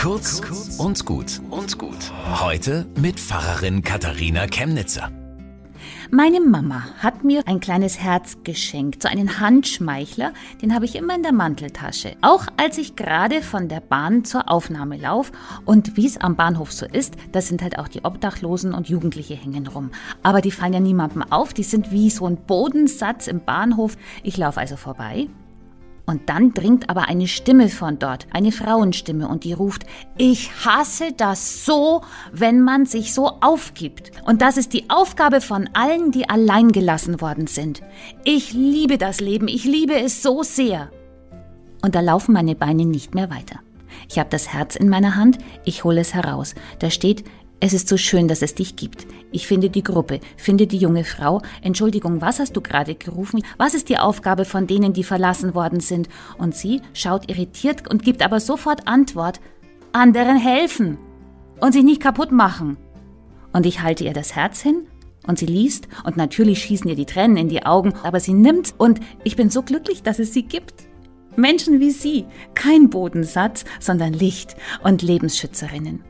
Kurz und gut und gut. Heute mit Pfarrerin Katharina Chemnitzer. Meine Mama hat mir ein kleines Herz geschenkt, so einen Handschmeichler, den habe ich immer in der Manteltasche. Auch als ich gerade von der Bahn zur Aufnahme laufe und wie es am Bahnhof so ist, da sind halt auch die Obdachlosen und Jugendliche hängen rum. Aber die fallen ja niemandem auf, die sind wie so ein Bodensatz im Bahnhof. Ich laufe also vorbei und dann dringt aber eine Stimme von dort, eine Frauenstimme, und die ruft, ich hasse das so, wenn man sich so aufgibt. Und das ist die Aufgabe von allen, die allein gelassen worden sind. Ich liebe das Leben, ich liebe es so sehr. Und da laufen meine Beine nicht mehr weiter. Ich habe das Herz in meiner Hand, ich hole es heraus. Da steht, es ist so schön, dass es dich gibt. Ich finde die Gruppe, finde die junge Frau. Entschuldigung, was hast du gerade gerufen? Was ist die Aufgabe von denen, die verlassen worden sind? Und sie schaut irritiert und gibt aber sofort Antwort. Anderen helfen und sich nicht kaputt machen. Und ich halte ihr das Herz hin und sie liest und natürlich schießen ihr die Tränen in die Augen, aber sie nimmt's und ich bin so glücklich, dass es sie gibt. Menschen wie Sie, kein Bodensatz, sondern Licht und Lebensschützerinnen.